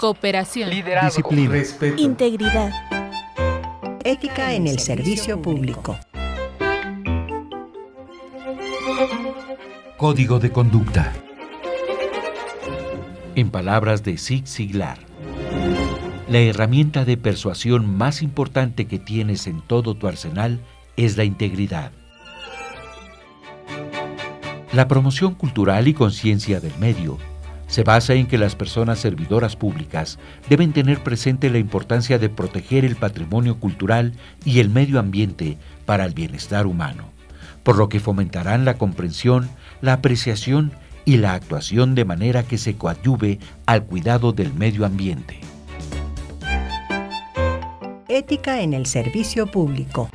Cooperación. Disciplina. Respeto. Integridad. Ética en el servicio público. Código de conducta. En palabras de Zig Ziglar, la herramienta de persuasión más importante que tienes en todo tu arsenal es la integridad. La promoción cultural y conciencia del medio se basa en que las personas servidoras públicas deben tener presente la importancia de proteger el patrimonio cultural y el medio ambiente para el bienestar humano, por lo que fomentarán la comprensión, la apreciación y la actuación de manera que se coadyuve al cuidado del medio ambiente. Ética en el servicio público.